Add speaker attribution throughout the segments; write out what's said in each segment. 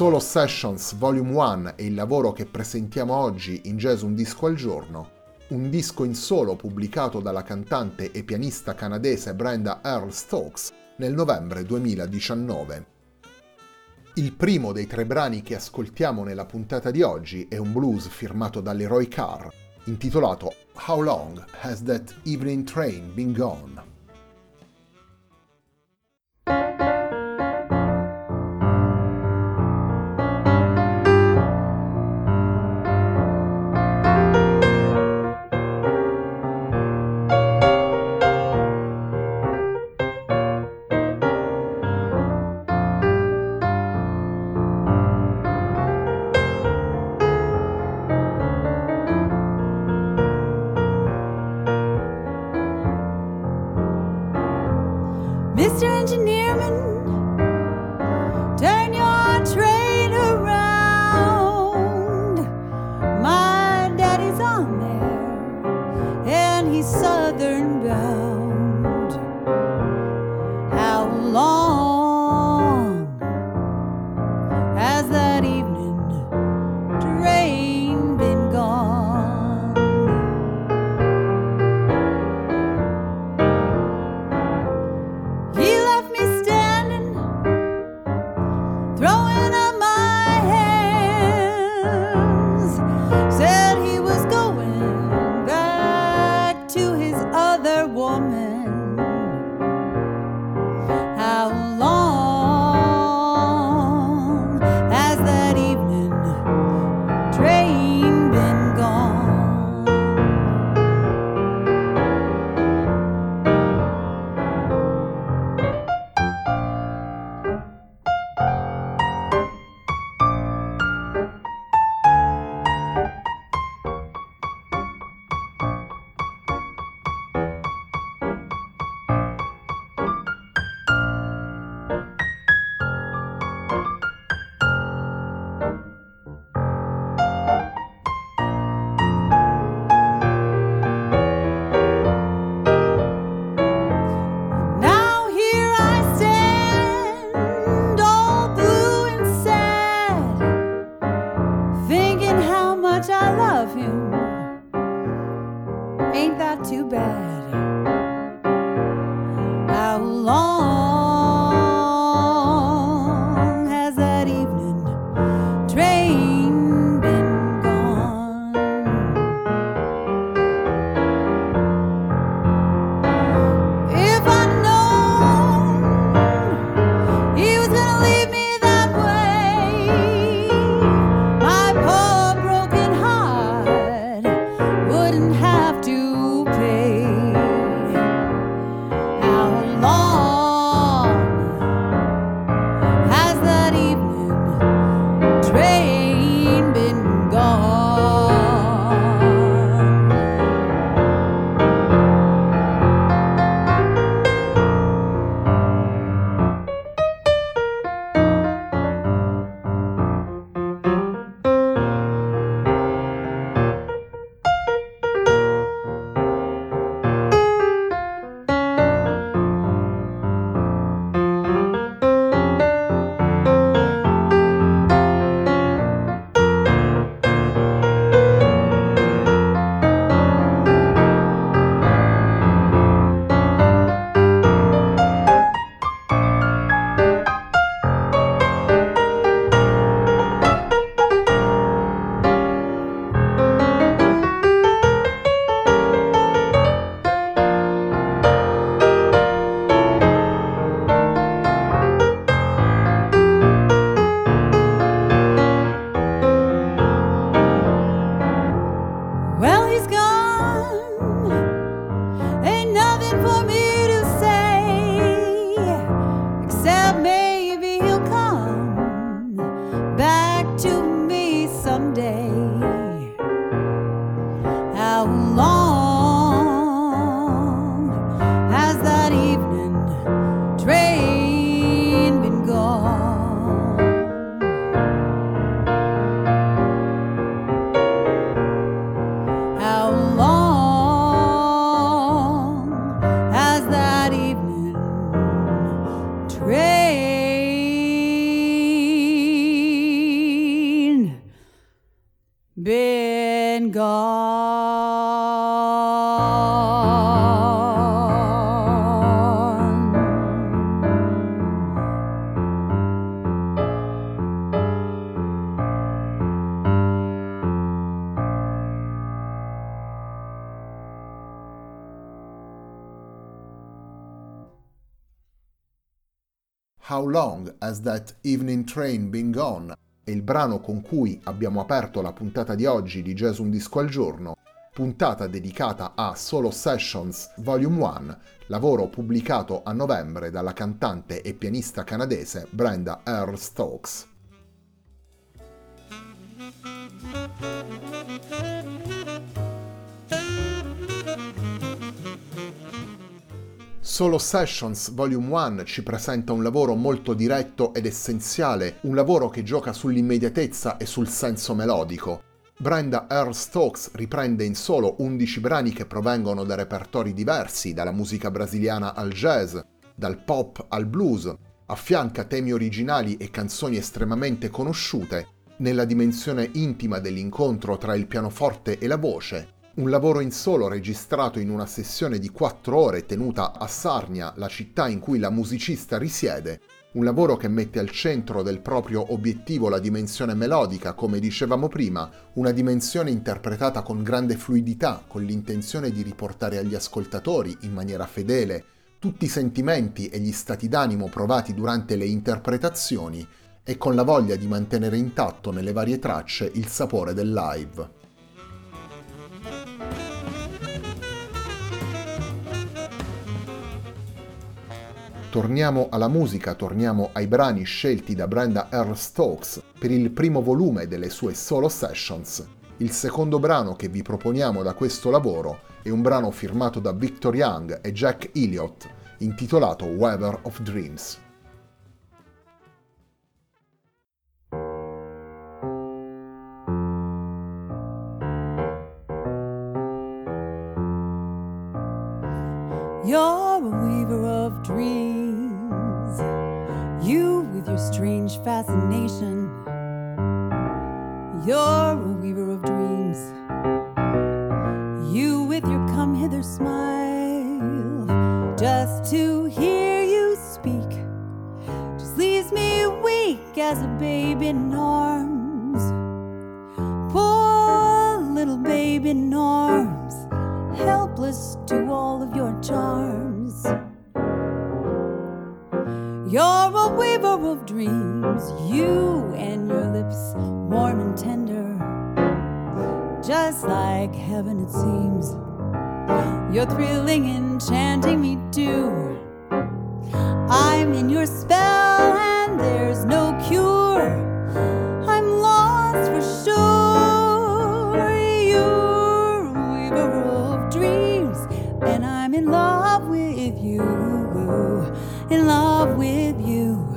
Speaker 1: Solo Sessions Volume 1 è il lavoro che presentiamo oggi in Jazz Un Disco al Giorno, un disco in solo pubblicato dalla cantante e pianista canadese Brenda Earl Stokes nel novembre 2019. Il primo dei tre brani che ascoltiamo nella puntata di oggi è un blues firmato da Leroy Carr, intitolato How Long Has That Evening Train Been Gone?
Speaker 2: Turn your been gone? How Long Has That Evening Train Been Gone
Speaker 1: è il brano con cui abbiamo aperto la puntata di oggi di Jazz Un Disco al Giorno, puntata dedicata a Solo Sessions Volume 1, lavoro pubblicato a novembre dalla cantante e pianista canadese Brenda Earl Stokes. Solo Sessions Volume 1 ci presenta un lavoro molto diretto ed essenziale, un lavoro che gioca sull'immediatezza e sul senso melodico. Brenda Earl Stokes riprende in solo 11 brani che provengono da repertori diversi, dalla musica brasiliana al jazz, dal pop al blues, affianca temi originali e canzoni estremamente conosciute, nella dimensione intima dell'incontro tra il pianoforte e la voce, un lavoro in solo registrato in una sessione di 4 ore tenuta a Sarnia, la città in cui la musicista risiede, un lavoro che mette al centro del proprio obiettivo la dimensione melodica, come dicevamo prima, una dimensione interpretata con grande fluidità, con l'intenzione di riportare agli ascoltatori, in maniera fedele, tutti i sentimenti e gli stati d'animo provati durante le interpretazioni e con la voglia di mantenere intatto nelle varie tracce il sapore del live. Torniamo alla musica, torniamo ai brani scelti da Brenda Earl Stokes per il primo volume delle sue solo sessions. Il secondo brano che vi proponiamo da questo lavoro è un brano firmato da Victor Young e Jack Elliott, intitolato Weather of Dreams.
Speaker 2: You're a weaver of dreams. Strange fascination. You're a weaver of dreams. You with your come hither smile. Just to hear you speak just leaves me weak as a babe in arms. Poor little babe in arms, helpless to all of your charms. You're a weaver of dreams, you and your lips warm and tender, just like heaven it seems. You're thrilling, enchanting me too. I'm in your spell, and there's no in love with you. In love with you.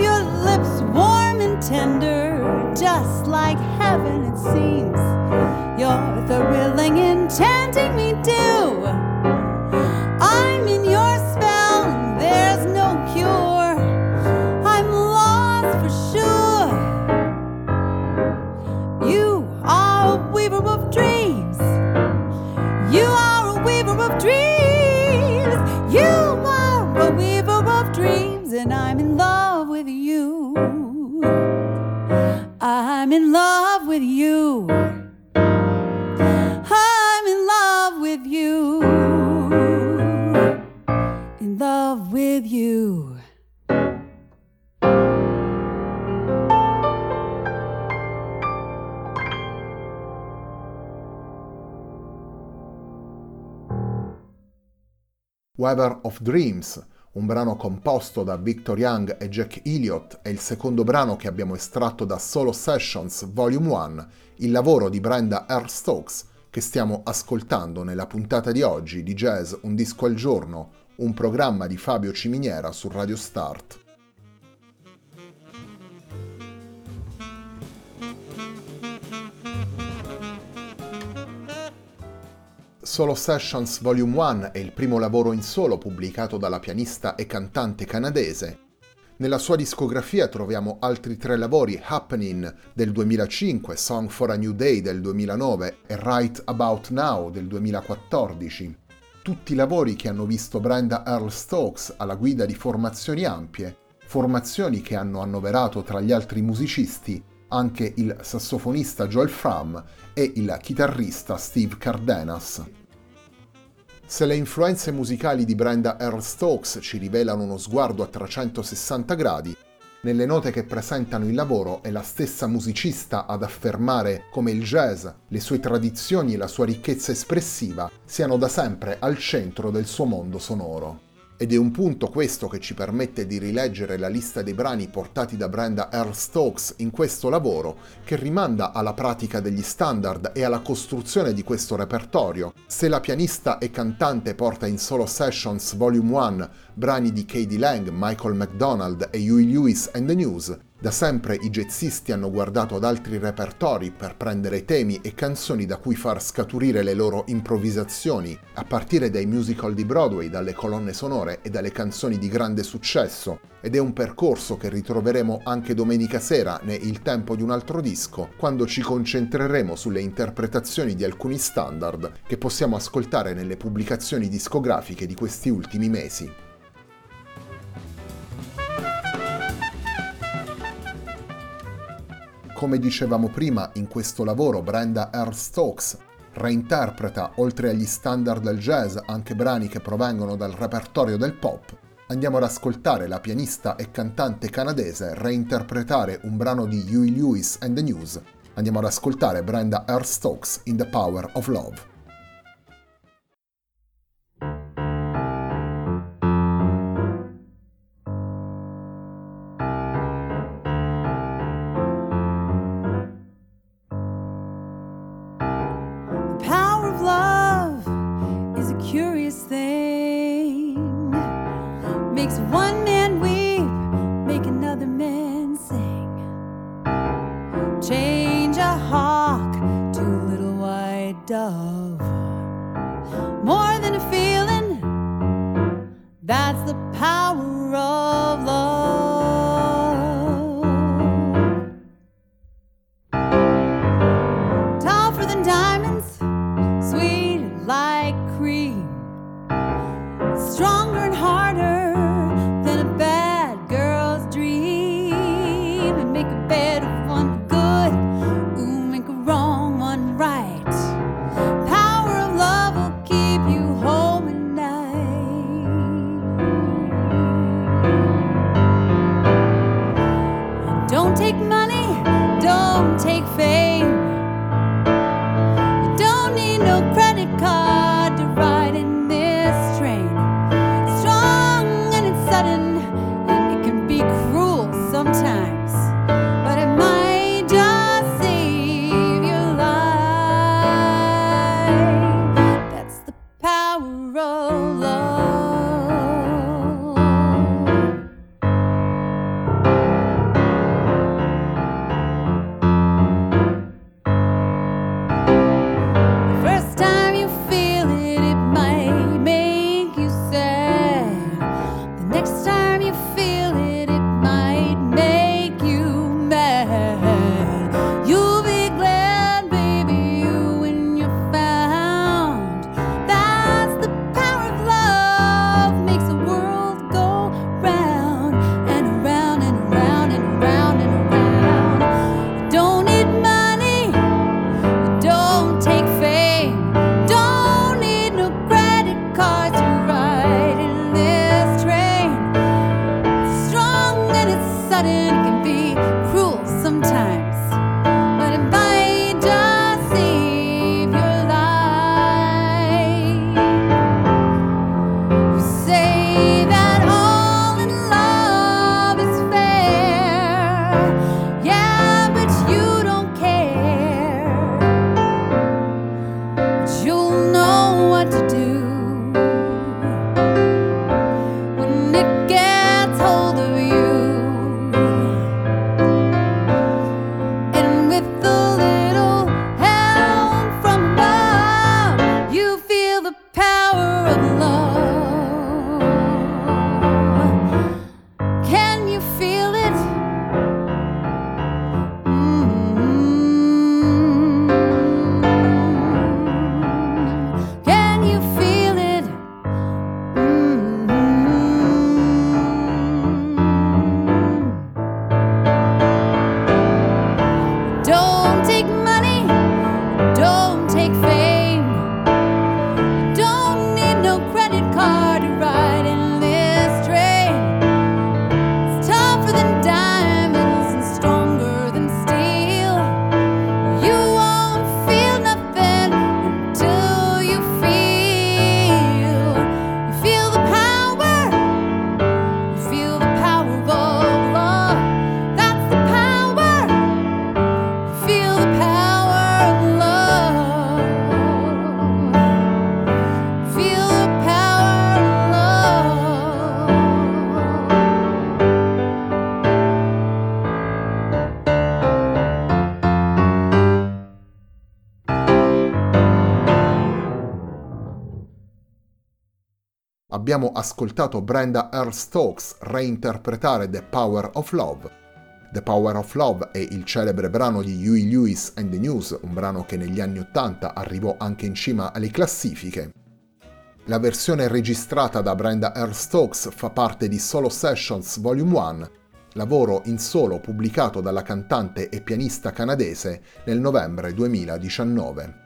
Speaker 2: Your lips warm and tender, just like heaven it seems. You're the thrilling, enchanting me too. I'm in your Weaver of Dreams,
Speaker 1: un brano composto da Victor Young e Jack Elliott, è il secondo brano che abbiamo estratto da Solo Sessions Volume 1, il lavoro di Brenda R. Stokes, che stiamo ascoltando nella puntata di oggi di Jazz Un disco al giorno, un programma di Fabio Ciminiera su Radio Start. Solo Sessions Volume 1 è il primo lavoro in solo pubblicato dalla pianista e cantante canadese. Nella sua discografia troviamo altri tre lavori Happening del 2005, Song for a New Day del 2009 e Right About Now del 2014. Tutti lavori che hanno visto Brenda Earl Stokes alla guida di formazioni ampie, formazioni che hanno annoverato tra gli altri musicisti anche il sassofonista Joel Fram e il chitarrista Steve Cardenas. Se le influenze musicali di Brenda Earl Stokes ci rivelano uno sguardo a 360 gradi, nelle note che presentano il lavoro è la stessa musicista ad affermare come il jazz, le sue tradizioni e la sua ricchezza espressiva siano da sempre al centro del suo mondo sonoro. Ed è un punto questo che ci permette di rileggere la lista dei brani portati da Brenda Earl Stokes in questo lavoro, che rimanda alla pratica degli standard e alla costruzione di questo repertorio. Se la pianista e cantante porta in solo sessions Volume 1 brani di Katie Lang, Michael McDonald e Huey Lewis and the News, da sempre i jazzisti hanno guardato ad altri repertori per prendere temi e canzoni da cui far scaturire le loro improvvisazioni, a partire dai musical di Broadway, dalle colonne sonore e dalle canzoni di grande successo, ed è un percorso che ritroveremo anche domenica sera ne Il tempo di un altro disco, quando ci concentreremo sulle interpretazioni di alcuni standard che possiamo ascoltare nelle pubblicazioni discografiche di questi ultimi mesi. Come dicevamo prima, in questo lavoro Brenda R. Stokes reinterpreta, oltre agli standard del jazz, anche brani che provengono dal repertorio del pop. Andiamo ad ascoltare la pianista e cantante canadese reinterpretare un brano di Huey Lewis and the News. Andiamo ad ascoltare Brenda R. Stokes in
Speaker 2: The Power of Love.
Speaker 1: Abbiamo ascoltato Brenda Earl Stokes reinterpretare The Power of Love. The Power of Love è il celebre brano di Huey Lewis and the News, un brano che negli anni Ottanta arrivò anche in cima alle classifiche. La versione registrata da Brenda Earl Stokes fa parte di Solo Sessions Volume 1, lavoro in solo pubblicato dalla cantante e pianista canadese nel novembre 2019.